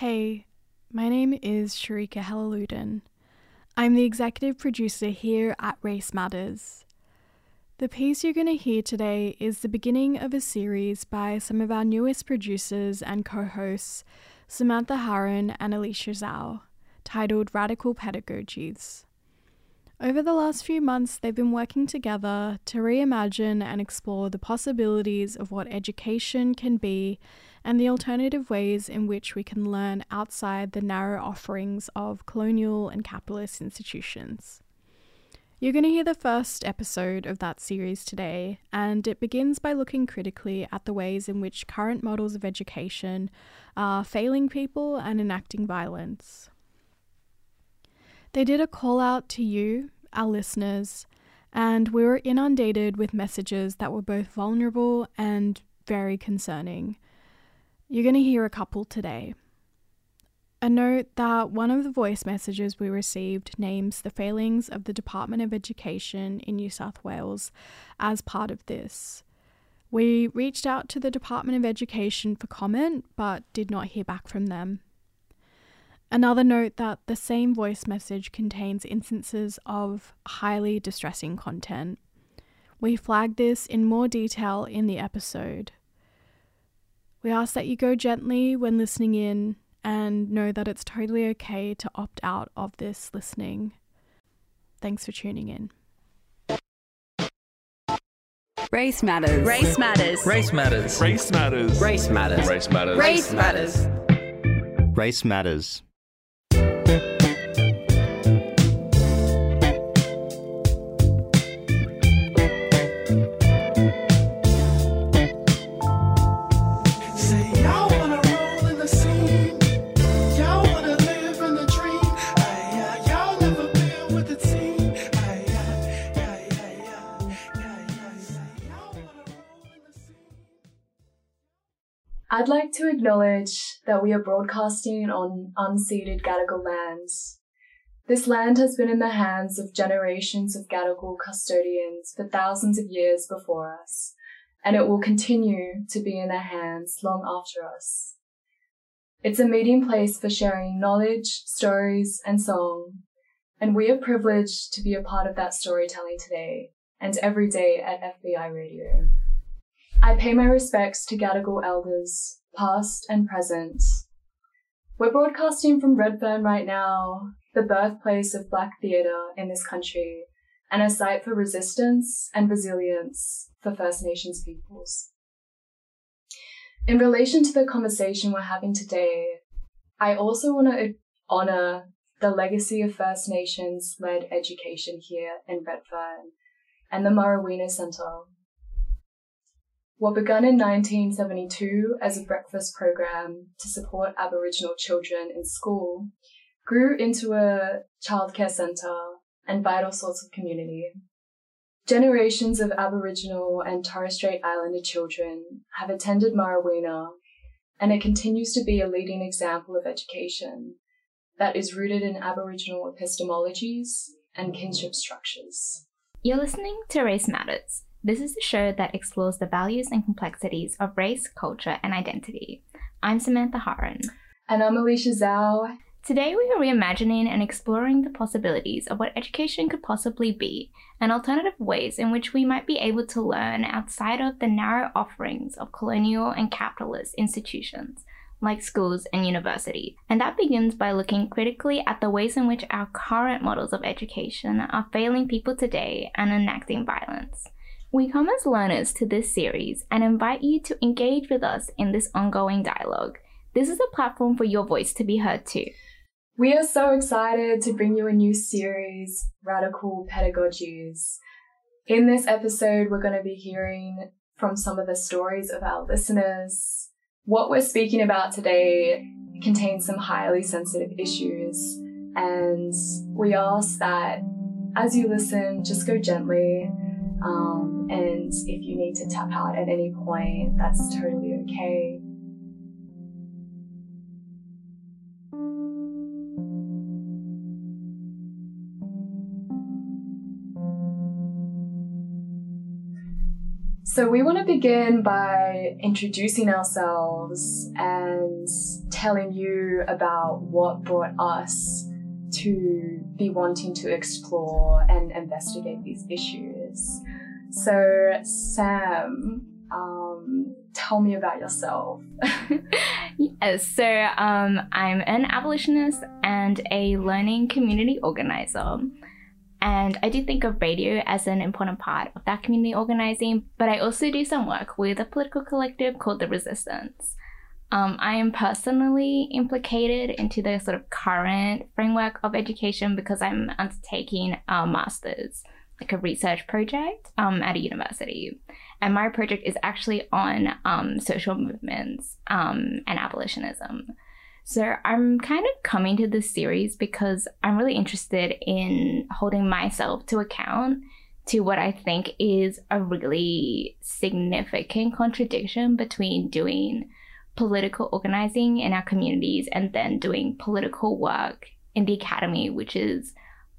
Hey, my name is Sharika Helaludin. I'm the executive producer here at Race Matters. The piece you're going to hear today is the beginning of a series by some of our newest producers and co hosts, Samantha Haran and Alicia Zhao, titled Radical Pedagogies. Over the last few months, they've been working together to reimagine and explore the possibilities of what education can be and the alternative ways in which we can learn outside the narrow offerings of colonial and capitalist institutions. You're going to hear the first episode of that series today, and it begins by looking critically at the ways in which current models of education are failing people and enacting violence. They did a call out to you, our listeners, and we were inundated with messages that were both vulnerable and very concerning. You're going to hear a couple today. A note that one of the voice messages we received names the failings of the Department of Education in New South Wales as part of this. We reached out to the Department of Education for comment but did not hear back from them. Another note that the same voice message contains instances of highly distressing content. We flag this in more detail in the episode. We ask that you go gently when listening in and know that it's totally okay to opt out of this listening. Thanks for tuning in. Race matters. Race matters. Race matters. Race matters. Race matters. Race matters. Race matters. Race matters. Say I'd like to acknowledge that we are broadcasting on unceded Gadigal lands. This land has been in the hands of generations of Gadigal custodians for thousands of years before us, and it will continue to be in their hands long after us. It's a meeting place for sharing knowledge, stories, and song, and we are privileged to be a part of that storytelling today and every day at FBI Radio. I pay my respects to Gadigal elders, past and present. We're broadcasting from Redfern right now, the birthplace of Black theatre in this country, and a site for resistance and resilience for First Nations peoples. In relation to the conversation we're having today, I also want to honour the legacy of First Nations led education here in Redfern and the Murawina Centre. What begun in 1972 as a breakfast program to support Aboriginal children in school grew into a childcare centre and vital source of community. Generations of Aboriginal and Torres Strait Islander children have attended Murawina, and it continues to be a leading example of education that is rooted in Aboriginal epistemologies and kinship structures. You're listening to Race Matters. This is a show that explores the values and complexities of race, culture, and identity. I'm Samantha Haran. And I'm Alicia Zhao, Today we are reimagining and exploring the possibilities of what education could possibly be and alternative ways in which we might be able to learn outside of the narrow offerings of colonial and capitalist institutions like schools and universities. And that begins by looking critically at the ways in which our current models of education are failing people today and enacting violence. We come as learners to this series and invite you to engage with us in this ongoing dialogue. This is a platform for your voice to be heard too. We are so excited to bring you a new series, Radical Pedagogies. In this episode, we're going to be hearing from some of the stories of our listeners. What we're speaking about today contains some highly sensitive issues, and we ask that as you listen, just go gently. Um, and if you need to tap out at any point, that's totally okay. So, we want to begin by introducing ourselves and telling you about what brought us to be wanting to explore and investigate these issues. So, Sam, um, tell me about yourself. yes, so um, I'm an abolitionist and a learning community organizer. And I do think of radio as an important part of that community organizing, but I also do some work with a political collective called The Resistance. Um, I am personally implicated into the sort of current framework of education because I'm undertaking a master's, like a research project um, at a university. And my project is actually on um, social movements um, and abolitionism. So I'm kind of coming to this series because I'm really interested in holding myself to account to what I think is a really significant contradiction between doing political organizing in our communities and then doing political work in the academy, which is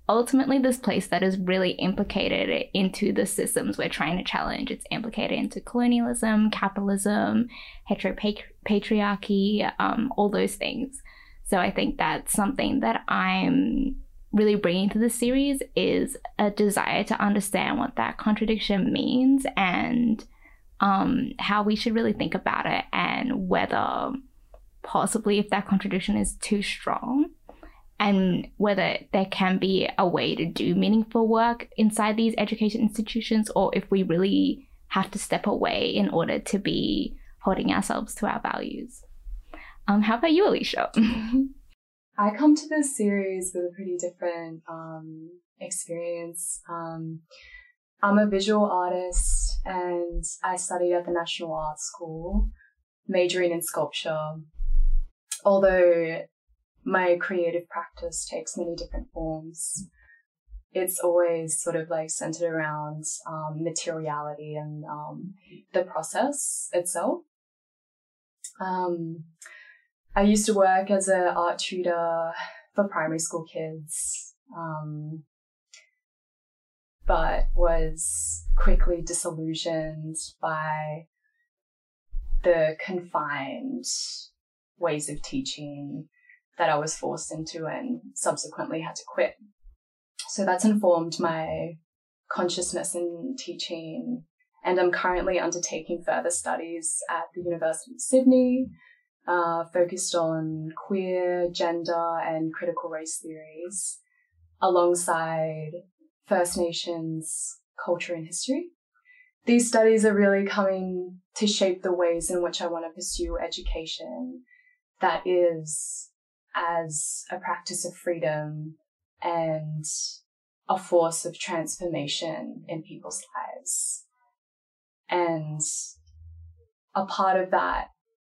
ultimately this place that is really implicated into the systems we're trying to challenge. It's implicated into colonialism, capitalism, heteropatriarchy, um, all those things. So I think that's something that I'm really bringing to the series is a desire to understand what that contradiction means and um, how we should really think about it and whether possibly if that contradiction is too strong and whether there can be a way to do meaningful work inside these education institutions or if we really have to step away in order to be holding ourselves to our values. Um, how about you, Alicia? I come to this series with a pretty different um, experience. Um, I'm a visual artist and I studied at the National Art School, majoring in sculpture. Although my creative practice takes many different forms, it's always sort of like centered around um, materiality and um, the process itself. Um, I used to work as an art tutor for primary school kids, um, but was quickly disillusioned by the confined ways of teaching that I was forced into and subsequently had to quit. So that's informed my consciousness in teaching. And I'm currently undertaking further studies at the University of Sydney, uh, focused on queer, gender, and critical race theories, alongside First Nations culture and history. These studies are really coming to shape the ways in which I want to pursue education that is as a practice of freedom and a force of transformation in people's lives. And a part of that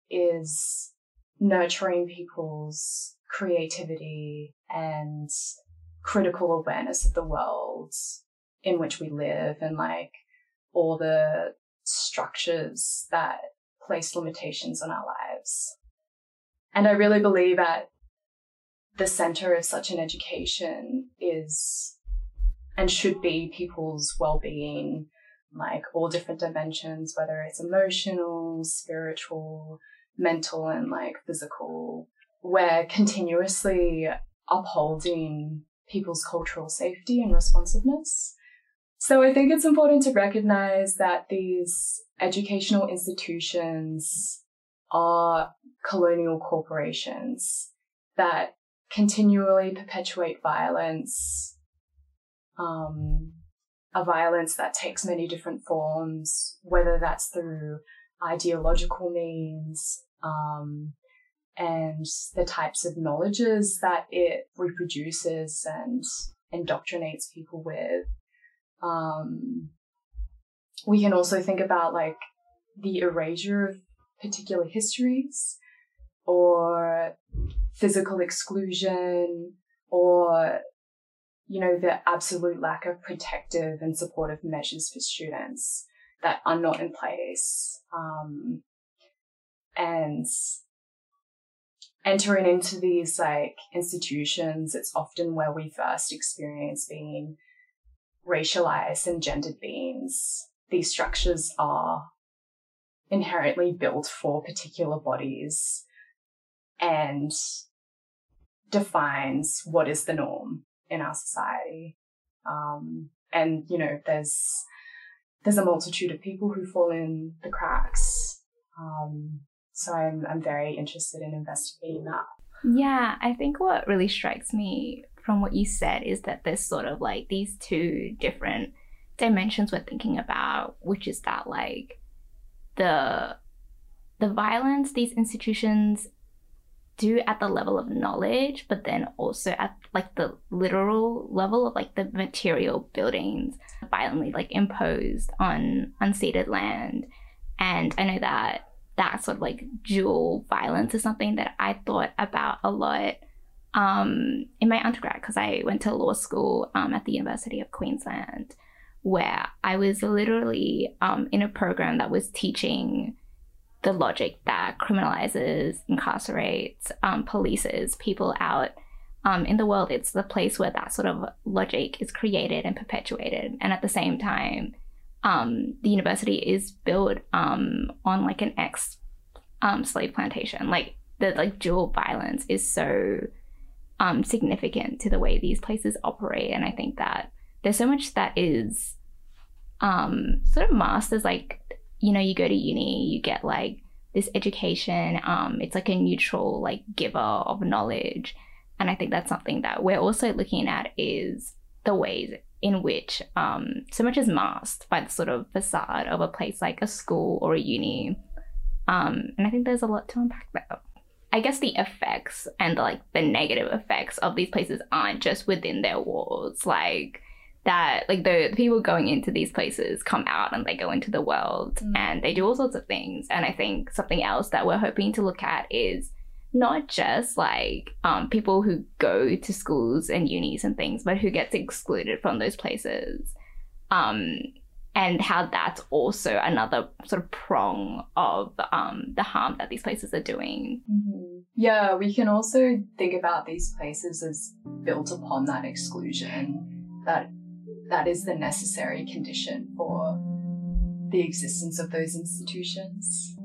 is nurturing people's creativity and critical awareness of the world in which we live and like all the structures that place limitations on our lives. And I really believe at the center of such an education is and should be people's well-being like all different dimensions whether it's emotional spiritual mental and like physical. We're continuously upholding people's cultural safety and responsiveness. So i think it's important to recognize that these educational institutions are colonial corporations that continually perpetuate violence, um, a violence that takes many different forms, whether that's through ideological means, um, and the types of knowledges that it reproduces and indoctrinates people with. Um, we can also think about like the erasure of particular histories or physical exclusion or you know the absolute lack of protective and supportive measures for students that are not in place um, and entering into these like institutions it's often where we first experience being racialized and gendered beings. These structures are inherently built for particular bodies and defines what is the norm in our society. Um, and you know, there's there's a multitude of people who fall in the cracks. Um, so I'm I'm very interested in investigating that. Yeah, I think what really strikes me from what you said is that there's sort of like these two different dimensions we're thinking about, which is that like the the violence these institutions do at the level of knowledge, but then also at like the literal level of like the material buildings violently like imposed on unceded land. And I know that that sort of like dual violence is something that I thought about a lot um, in my undergrad because I went to law school um, at the University of Queensland, where I was literally um, in a program that was teaching the logic that criminalizes, incarcerates, um, polices people out um, in the world. It's the place where that sort of logic is created and perpetuated. And at the same time, um, the university is built um, on like an ex um, slave plantation. Like the like dual violence is so um, significant to the way these places operate. And I think that there's so much that is sort of masked as like you know, you go to uni, you get like this education. Um, it's like a neutral like giver of knowledge, and I think that's something that we're also looking at is the ways in which um, so much is masked by the sort of facade of a place like a school or a uni. Um, and I think there's a lot to unpack there. I guess the effects and like the negative effects of these places aren't just within their walls. Like that like the, the, people going into these places come out and they go into the world mm. and they do all sorts of things and i think something else that we're hoping to look at is not just like um, people who go to schools and unis and things but who gets excluded from those places um, and how that's also another sort of prong of um, the harm that these places are doing mm-hmm. yeah we can also think about these places as built upon that exclusion that that is the necessary condition for the existence of those institutions.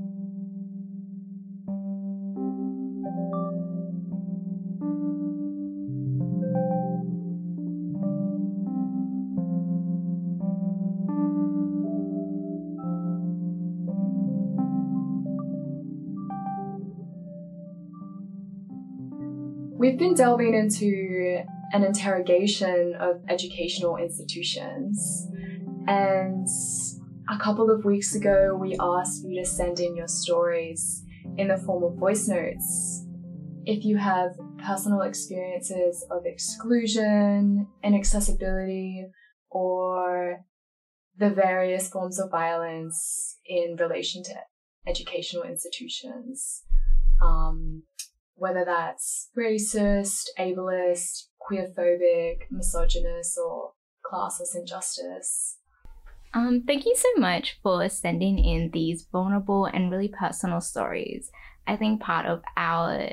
We've been delving into an interrogation of educational institutions. And a couple of weeks ago, we asked you to send in your stories in the form of voice notes. If you have personal experiences of exclusion, inaccessibility, or the various forms of violence in relation to educational institutions, um, whether that's racist, ableist, queerphobic, misogynist, or classist injustice. Um, thank you so much for sending in these vulnerable and really personal stories. I think part of our,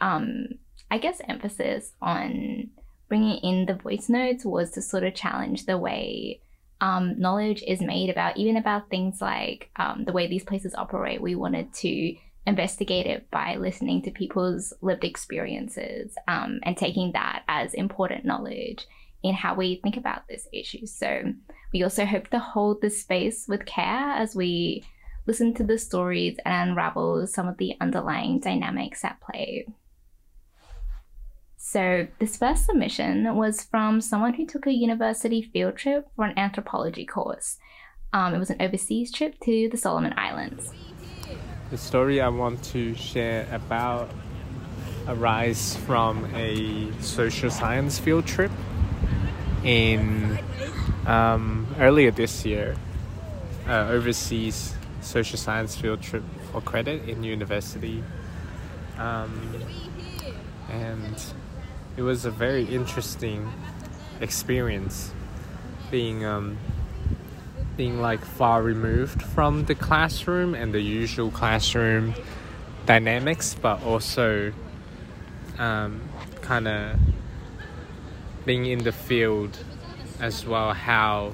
um, I guess, emphasis on bringing in the voice notes was to sort of challenge the way um, knowledge is made about, even about things like um, the way these places operate. We wanted to investigate it by listening to people's lived experiences um, and taking that as important knowledge in how we think about this issue. So we also hope to hold this space with care as we listen to the stories and unravel some of the underlying dynamics at play. So, this first submission was from someone who took a university field trip for an anthropology course. Um, it was an overseas trip to the Solomon Islands. The story I want to share about arise from a social science field trip in um, earlier this year, uh, overseas social science field trip for credit in university, um, and it was a very interesting experience being um, being like far removed from the classroom and the usual classroom dynamics, but also um, kind of being in the field as well, how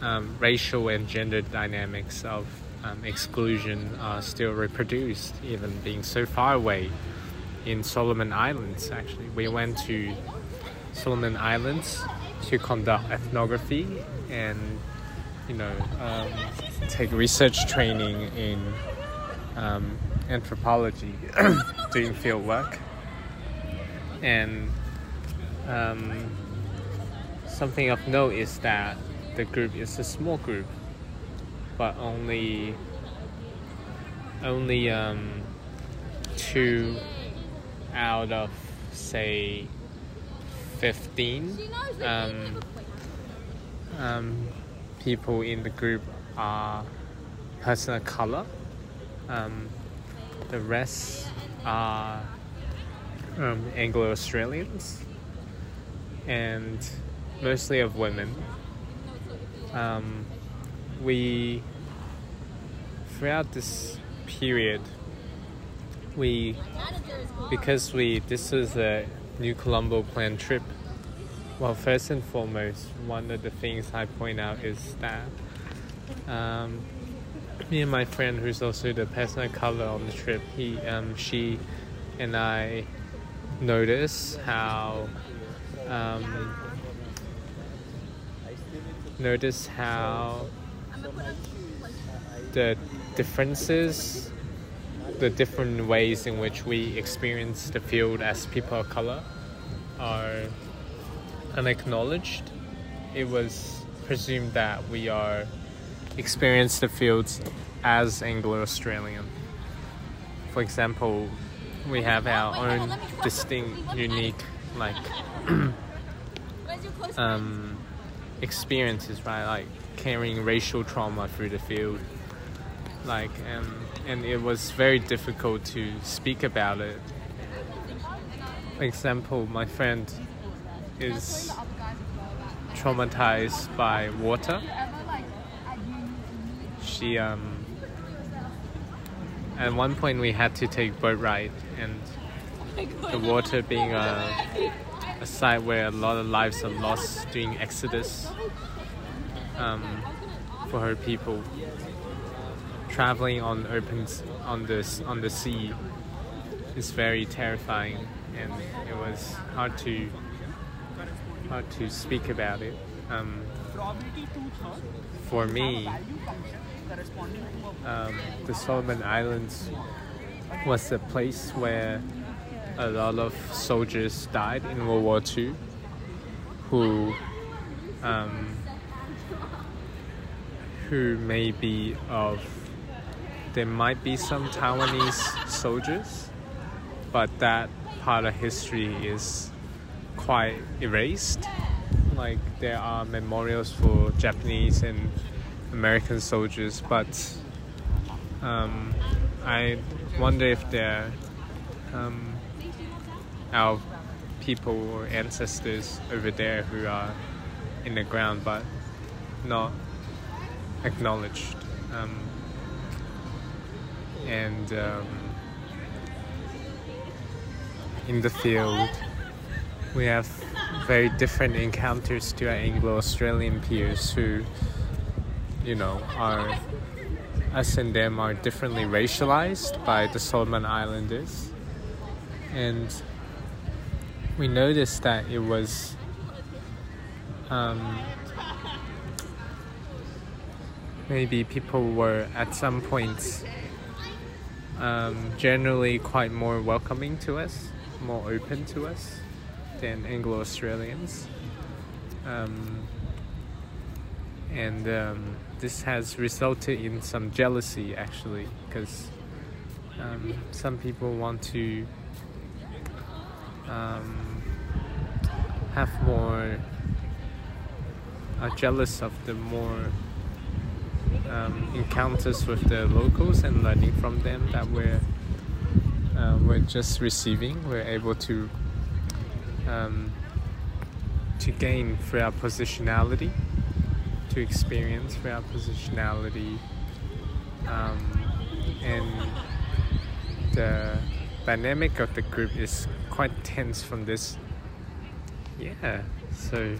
um, racial and gender dynamics of um, exclusion are still reproduced, even being so far away in Solomon Islands. Actually, we went to Solomon Islands to conduct ethnography and you know um, take research training in um, anthropology, doing field work, and um, something of note is that the group is a small group, but only only um, two out of say 15 um, um, people in the group are person of color um, the rest are um, Anglo-Australians and mostly of women um, we throughout this period we because we this was a new Colombo planned trip. Well, first and foremost, one of the things I point out is that um, me and my friend, who's also the person of color on the trip, he, um, she, and I notice how um, notice how the differences the different ways in which we experience the field as people of color are unacknowledged. It was presumed that we are experienced the fields as Anglo-Australian. For example, we have our own distinct, unique, like um, experiences, right? Like carrying racial trauma through the field, like and and it was very difficult to speak about it. For example, my friend is traumatized by water. She um at one point we had to take boat ride and the water being a, a site where a lot of lives are lost during exodus um, for her people traveling on open on this on the sea is very terrifying and it was hard to to speak about it. Um, for me um, the Solomon Islands was a place where a lot of soldiers died in World War II who um, who may be of there might be some Taiwanese soldiers, but that part of history is quite erased. Like there are memorials for Japanese and American soldiers, but um, I wonder if they're um, our people or ancestors over there who are in the ground but not acknowledged. Um, and um, in the field, we have very different encounters to our Anglo-Australian peers who, you know, are us and them are differently racialized by the Solomon Islanders, and we noticed that it was. Um, maybe people were at some points um, generally quite more welcoming to us, more open to us than Anglo Australians. Um, and um, this has resulted in some jealousy actually, because um, some people want to um, have more, are jealous of the more um, encounters with the locals and learning from them that we're uh, we're just receiving. We're able to um, to gain through our positionality, to experience through our positionality, um, and the dynamic of the group is quite tense from this. Yeah, so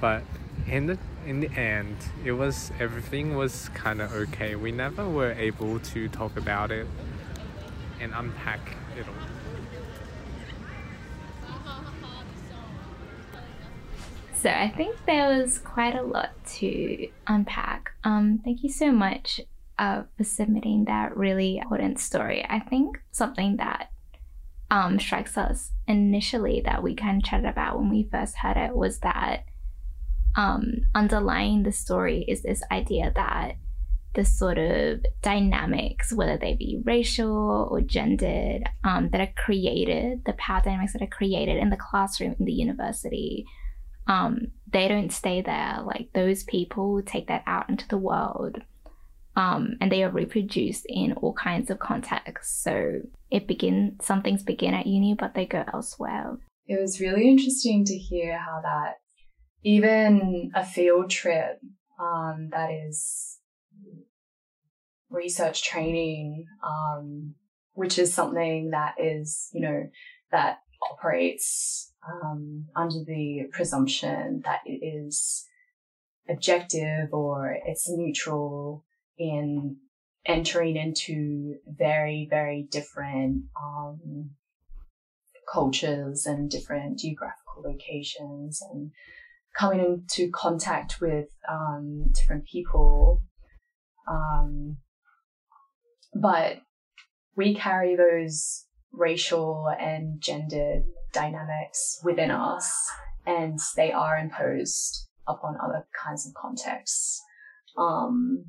but in the in the end, it was everything was kind of okay. We never were able to talk about it and unpack it all. So I think there was quite a lot to unpack. Um, thank you so much uh, for submitting that really important story. I think something that um, strikes us initially that we kind of chatted about when we first heard it was that um, underlying the story is this idea that the sort of dynamics, whether they be racial or gendered, um, that are created, the power dynamics that are created in the classroom in the university, um, they don't stay there. Like those people take that out into the world. Um, and they are reproduced in all kinds of contexts. So it begin some things begin at uni, but they go elsewhere. It was really interesting to hear how that even a field trip um, that is research training, um, which is something that is, you know, that operates um, under the presumption that it is objective or it's neutral in entering into very, very different um, cultures and different geographical locations and coming into contact with um, different people. Um, but we carry those racial and gender dynamics within us, and they are imposed upon other kinds of contexts. Um,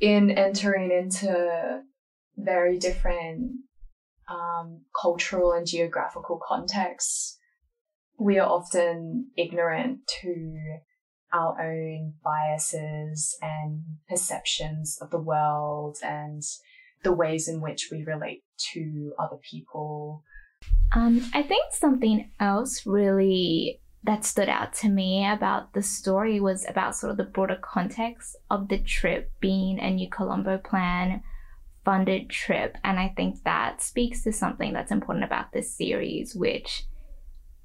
in entering into very different um, cultural and geographical contexts, we are often ignorant to our own biases and perceptions of the world and the ways in which we relate to other people. Um, I think something else really that stood out to me about the story was about sort of the broader context of the trip being a New Colombo plan funded trip. And I think that speaks to something that's important about this series, which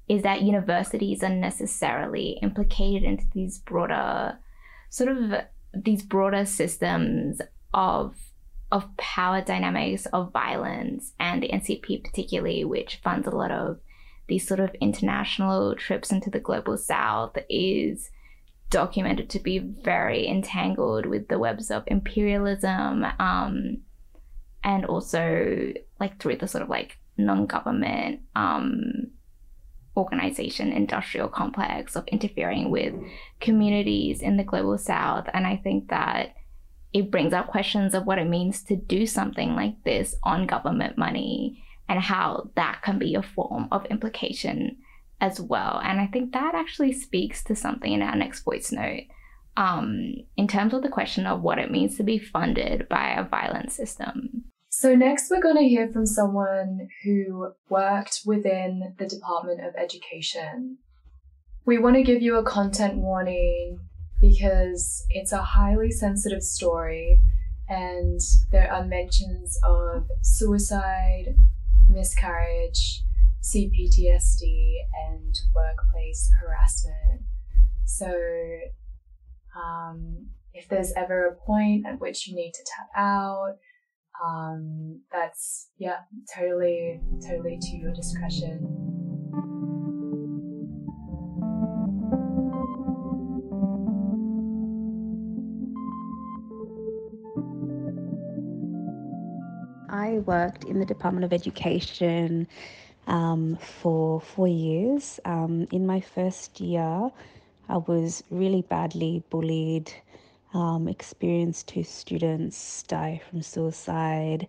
is that universities are necessarily implicated into these broader sort of these broader systems of of power dynamics of violence and the NCP particularly which funds a lot of these sort of international trips into the global south is documented to be very entangled with the webs of imperialism um, and also like through the sort of like non-government um, organization industrial complex of interfering with communities in the global south. And i think that it brings up questions of what it means to do something like this on government money and how that can be a form of implication as well. And i think that actually speaks to something in our next voice note um, in terms of the question of what it means to be funded by a violent system. So, next, we're going to hear from someone who worked within the Department of Education. We want to give you a content warning because it's a highly sensitive story and there are mentions of suicide, miscarriage, CPTSD, and workplace harassment. So, um, if there's ever a point at which you need to tap out, um, that's yeah, totally, totally to your discretion. I worked in the Department of Education um, for four years. Um, in my first year, I was really badly bullied, um, experienced two students die from suicide,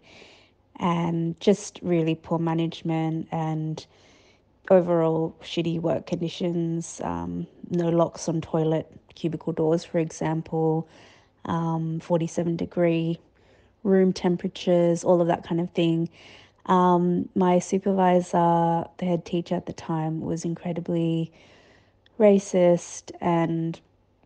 and just really poor management and overall shitty work conditions. Um, no locks on toilet cubicle doors, for example, um, 47 degree room temperatures, all of that kind of thing. Um, my supervisor, the head teacher at the time, was incredibly racist and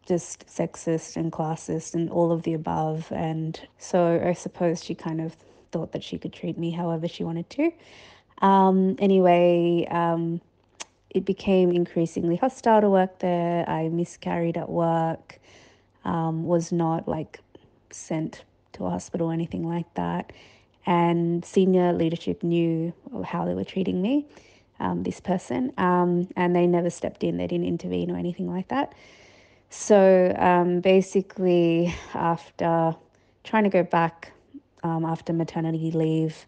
just sexist and classist and all of the above. And so I suppose she kind of thought that she could treat me however she wanted to. Um, anyway, um, it became increasingly hostile to work there. I miscarried at work, um, was not like sent to a hospital or anything like that. And senior leadership knew how they were treating me, um, this person, um, and they never stepped in, they didn't intervene or anything like that. So um, basically, after trying to go back um, after maternity leave,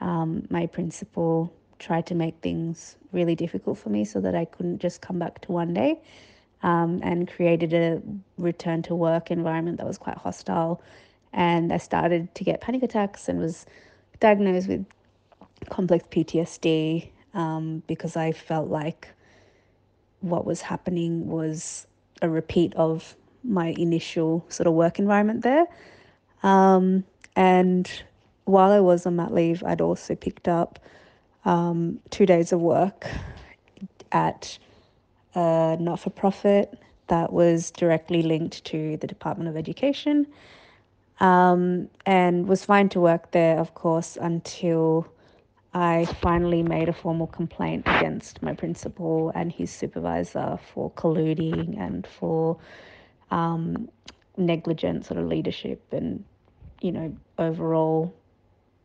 um, my principal tried to make things really difficult for me so that I couldn't just come back to one day um, and created a return to work environment that was quite hostile. And I started to get panic attacks and was diagnosed with complex PTSD um, because I felt like what was happening was a repeat of my initial sort of work environment there. Um, and while I was on mat leave, I'd also picked up um, two days of work at a not for profit that was directly linked to the Department of Education um, and was fine to work there, of course, until I finally made a formal complaint against my principal and his supervisor for colluding and for um, negligent sort of leadership and, you know, overall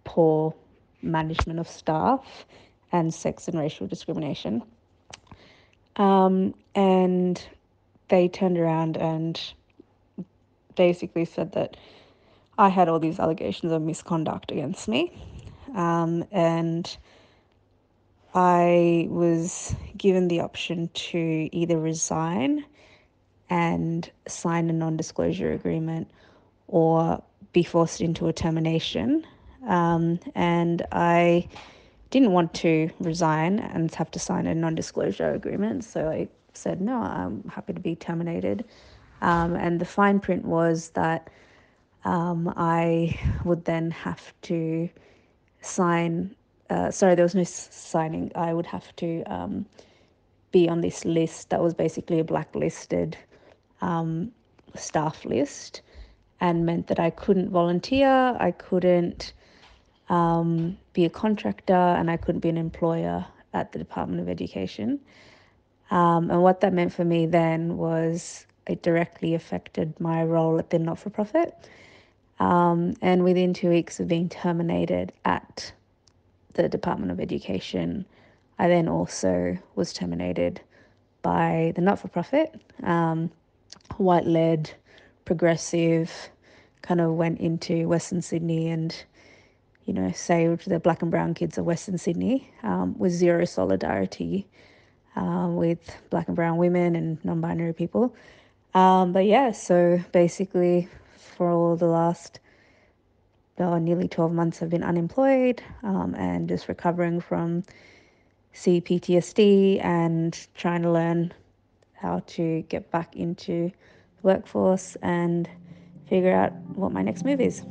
poor management of staff and sex and racial discrimination. Um, and they turned around and basically said that I had all these allegations of misconduct against me. Um, and I was given the option to either resign and sign a non disclosure agreement or be forced into a termination. Um, and I didn't want to resign and have to sign a non disclosure agreement. So I said, no, I'm happy to be terminated. Um, and the fine print was that um, I would then have to sign. Uh, sorry, there was no signing. I would have to um, be on this list that was basically a blacklisted um, staff list and meant that I couldn't volunteer, I couldn't um, be a contractor, and I couldn't be an employer at the Department of Education. Um, and what that meant for me then was it directly affected my role at the not for profit. Um, and within two weeks of being terminated at the Department of Education, I then also was terminated by the not for profit, um, white led, progressive, kind of went into Western Sydney and, you know, saved the black and brown kids of Western Sydney um, with zero solidarity um, with black and brown women and non binary people. Um, but yeah, so basically, for all the last oh, nearly 12 months, I've been unemployed um, and just recovering from CPTSD and trying to learn how to get back into the workforce and figure out what my next move is.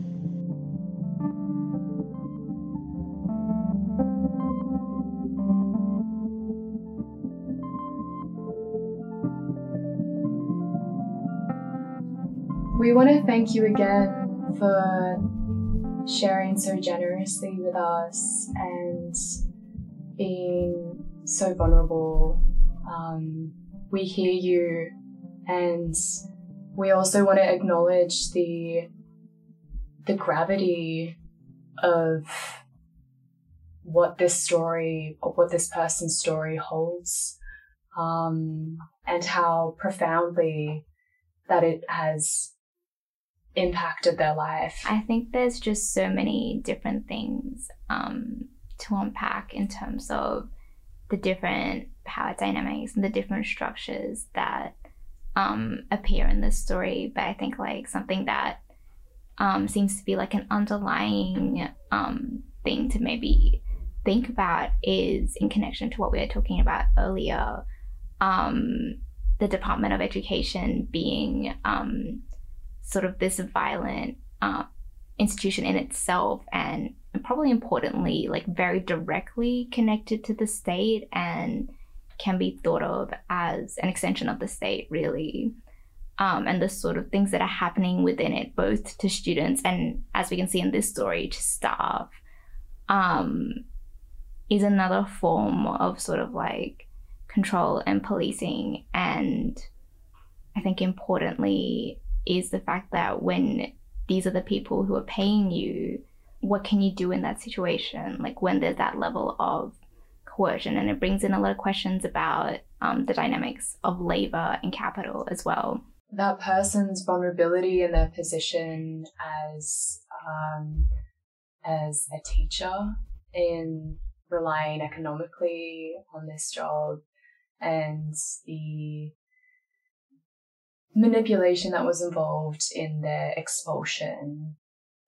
We want to thank you again for sharing so generously with us and being so vulnerable. Um, we hear you, and we also want to acknowledge the the gravity of what this story, of what this person's story holds, um, and how profoundly that it has impacted their life. I think there's just so many different things um, to unpack in terms of the different power dynamics and the different structures that um, appear in this story. But I think like something that um, seems to be like an underlying um, thing to maybe think about is in connection to what we were talking about earlier. Um, the Department of Education being um, sort of this violent uh, institution in itself and, and probably importantly like very directly connected to the state and can be thought of as an extension of the state really um, and the sort of things that are happening within it both to students and as we can see in this story to staff um, is another form of sort of like control and policing. And I think importantly is the fact that when these are the people who are paying you, what can you do in that situation? Like when there's that level of coercion, and it brings in a lot of questions about um, the dynamics of labor and capital as well. That person's vulnerability in their position as um, as a teacher in relying economically on this job and the manipulation that was involved in their expulsion,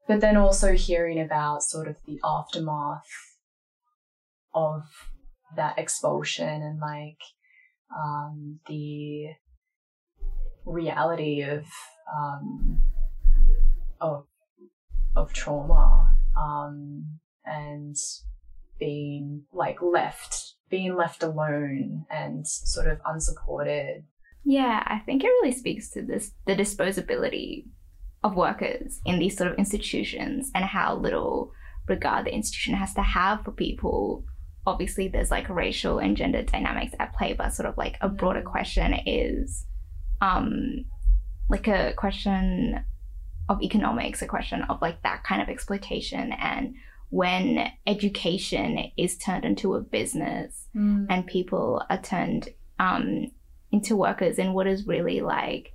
but then also hearing about sort of the aftermath of that expulsion and like um, the reality of um, of of trauma um, and being like left being left alone and sort of unsupported Yeah, I think it really speaks to this the disposability of workers in these sort of institutions and how little regard the institution has to have for people. Obviously, there's like racial and gender dynamics at play, but sort of like a broader question is um, like a question of economics, a question of like that kind of exploitation and when education is turned into a business and people are turned um, into workers and what is really like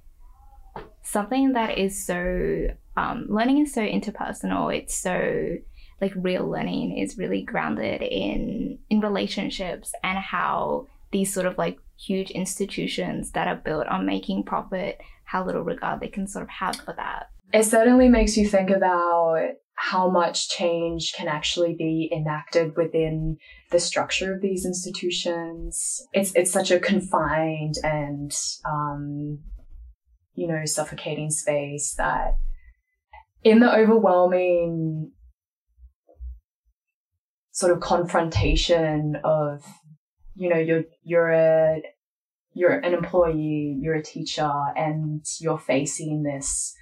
something that is so um, learning is so interpersonal. It's so like real learning is really grounded in in relationships and how these sort of like huge institutions that are built on making profit how little regard they can sort of have for that. It certainly makes you think about how much change can actually be enacted within the structure of these institutions. It's it's such a confined and um, you know suffocating space that in the overwhelming sort of confrontation of you know you're you're a you're an employee, you're a teacher, and you're facing this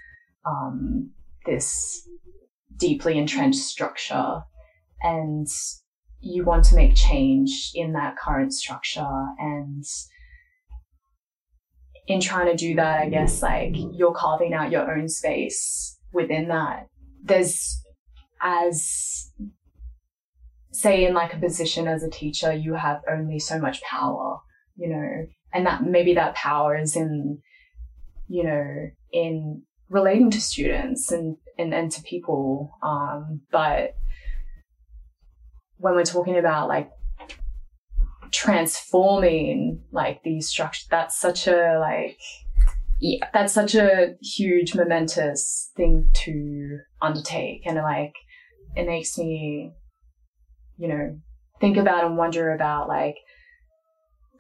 um, this deeply entrenched structure and you want to make change in that current structure and in trying to do that i guess like you're carving out your own space within that. There's as say in like a position as a teacher you have only so much power you know and that maybe that power is in you know in relating to students and, and, and to people. Um, but when we're talking about like transforming like these structures, that's such a like, yeah, that's such a huge momentous thing to undertake. And like, it makes me, you know, think about and wonder about like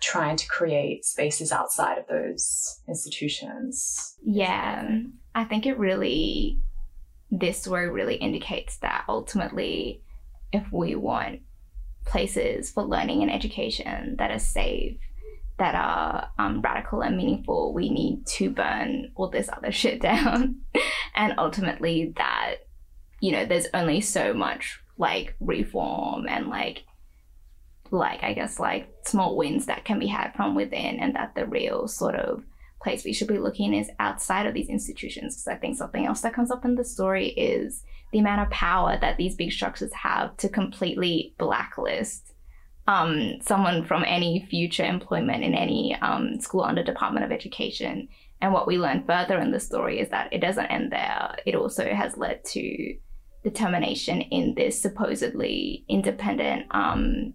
trying to create spaces outside of those institutions. Yeah, I think it really, this story really indicates that ultimately, if we want places for learning and education that are safe, that are um, radical and meaningful, we need to burn all this other shit down. and ultimately, that, you know, there's only so much like reform and like like I guess like small wins that can be had from within, and that the real sort of place we should be looking is outside of these institutions. Because I think something else that comes up in the story is the amount of power that these big structures have to completely blacklist um, someone from any future employment in any um, school under Department of Education. And what we learn further in the story is that it doesn't end there. It also has led to determination in this supposedly independent um,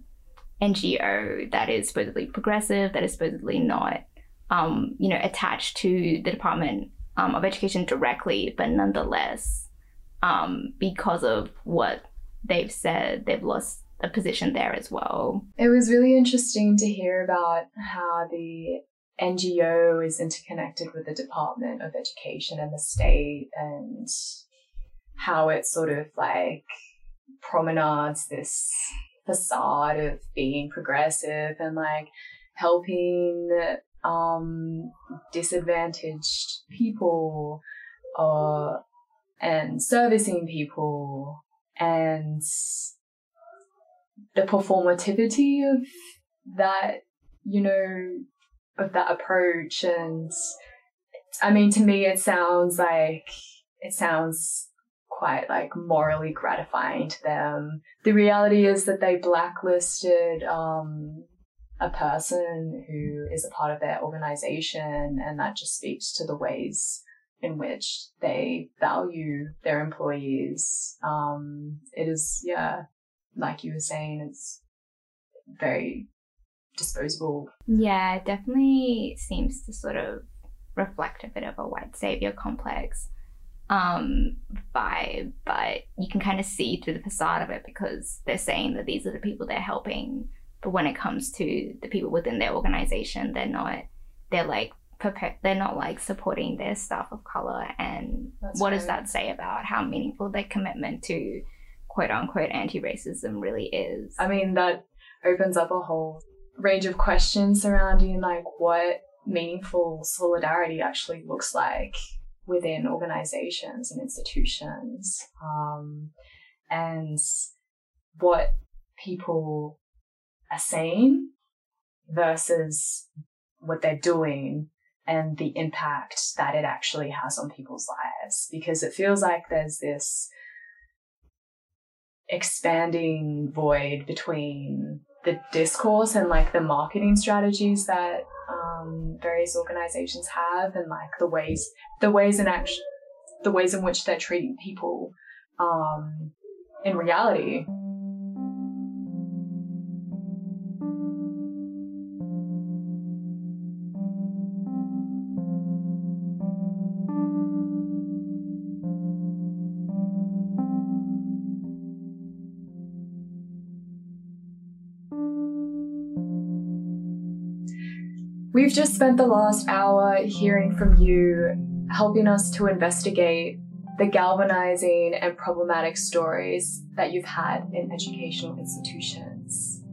NGO that is supposedly progressive, that is supposedly not, um, you know, attached to the Department um, of Education directly, but nonetheless, um, because of what they've said, they've lost a position there as well. It was really interesting to hear about how the NGO is interconnected with the Department of Education and the state and how it sort of like promenades this facade of being progressive and like helping um disadvantaged people uh and servicing people and the performativity of that you know, of that approach. And I mean, to me, it sounds like, it sounds quite like morally gratifying to them. The reality is that they blacklisted, um, a person who is a part of their organization, and that just speaks to the ways in which they value their employees. Um, it is, yeah, like you were saying, it's very disposable. Yeah, it definitely seems to sort of reflect a bit of a white savior complex um, vibe, but you can kind of see through the facade of it because they're saying that these are the people they're helping. But when it comes to the people within their organization, they're not, they're like, they're not like supporting their staff of color. And That's what does that say about how meaningful their commitment to quote unquote anti racism really is? I mean, that opens up a whole range of questions surrounding like what meaningful solidarity actually looks like within organizations and institutions, um, and what people are saying versus what they're doing and the impact that it actually has on people's lives. Because it feels like there's this expanding void between the discourse and like the marketing strategies that um, various organizations have and like the ways the ways in action the ways in which they're treating people um, in reality We've just spent the last hour hearing from you, helping us to investigate the galvanizing and problematic stories that you've had in educational institutions.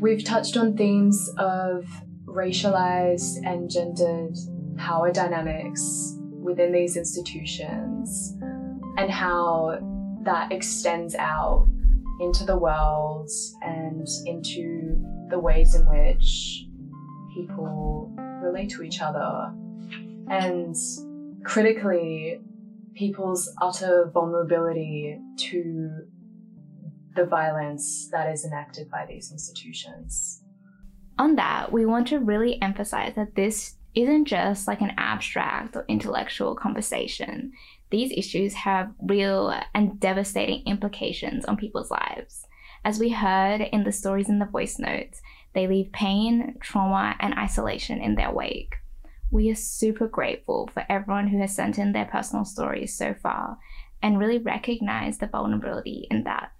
We've touched on themes of racialized and gendered power dynamics within these institutions and how that extends out into the world and into the ways in which people relate to each other. And critically, people's utter vulnerability to the violence that is enacted by these institutions. on that, we want to really emphasize that this isn't just like an abstract or intellectual conversation. These issues have real and devastating implications on people's lives. As we heard in the stories in the voice notes, they leave pain, trauma, and isolation in their wake. We are super grateful for everyone who has sent in their personal stories so far and really recognize the vulnerability in that.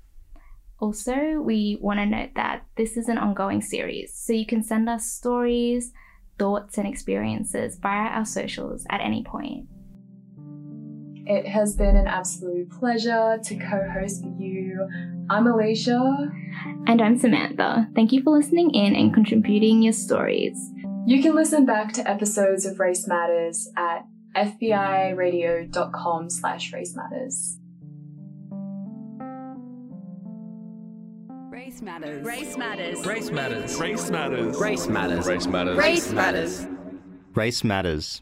Also, we want to note that this is an ongoing series, so you can send us stories, thoughts, and experiences via our socials at any point. It has been an absolute pleasure to co host with you. I'm Alicia. And I'm Samantha. Thank you for listening in and contributing your stories. You can listen back to episodes of Race Matters at fbiradio.com slash race matters. Race matters. Race matters. Race matters. Race matters. Race matters. Race matters. Race matters. Race matters.